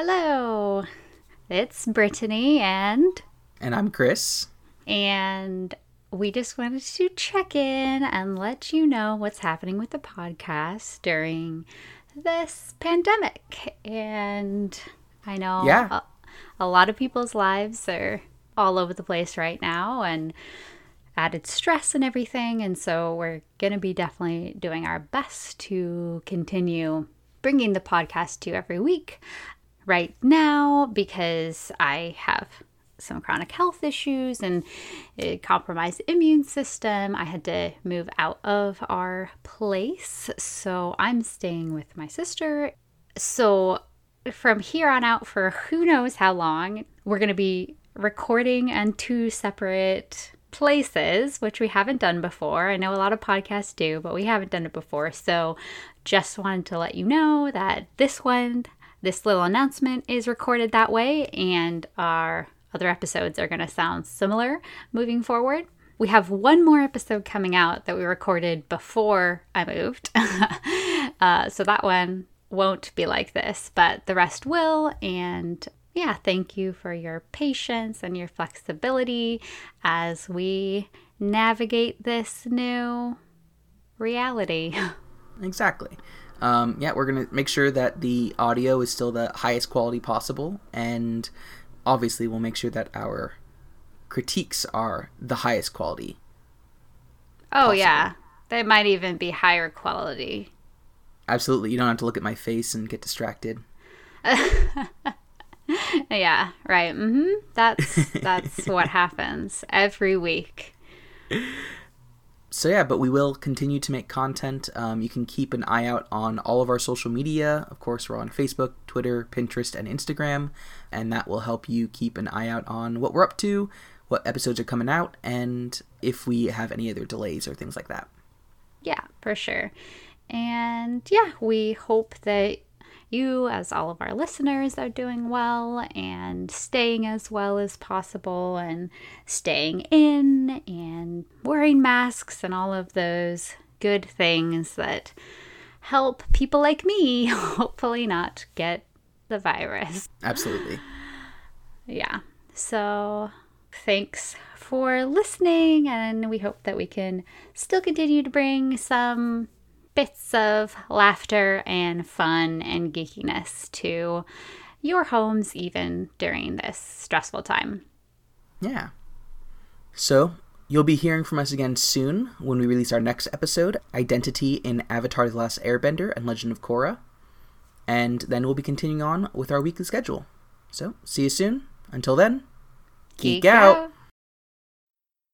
Hello, it's Brittany and And I'm Chris. and we just wanted to check in and let you know what's happening with the podcast during this pandemic. And I know Yeah. a, a lot of people's lives are all over the place right now and added stress and everything. And so we're going to be definitely doing our best to continue bringing the podcast to you every week right now because I have some chronic health issues and a compromised immune system. I had to move out of our place. So I'm staying with my sister. So from here on out, for who knows how long, we're going to be recording in two separate places, which we haven't done before. I know a lot of podcasts do, but we haven't done it before. So just wanted to let you know that this one, this little announcement is recorded that way, and our other episodes are going to sound similar moving forward. We have one more episode coming out that we recorded before I moved. uh, so that one won't be like this, but the rest will. And yeah, thank you for your patience and your flexibility as we navigate this new reality. Exactly. Um, yeah, we're going to make sure that the audio is still the highest quality possible. And obviously, we'll make sure that our critiques are the highest quality. Oh, yeah. They might even be higher quality. Absolutely. You don't have to look at my face and get distracted. Yeah, right. Mhm. That's that's what happens every week. So, yeah, but we will continue to make content. Um, you can keep an eye out on all of our social media. Of course, we're on Facebook, Twitter, Pinterest, and Instagram. And that will help you keep an eye out on what we're up to, what episodes are coming out, and if we have any other delays or things like that. Yeah, for sure. And yeah, we hope that you, as all of our listeners, are doing well and staying as well as possible and staying in and wearing masks and all of those good things that help people like me hopefully not get the virus. Absolutely. Yeah. So thanks for listening, and we hope that we can still continue to bring some bits of laughter and fun and geekiness to your homes, even during this stressful time. Yeah. So, you'll be hearing from us again soon when we release our next episode Identity in Avatar The Last Airbender and Legend of Korra. And then we'll be continuing on with our weekly schedule. So, see you soon. Until then, geek, out.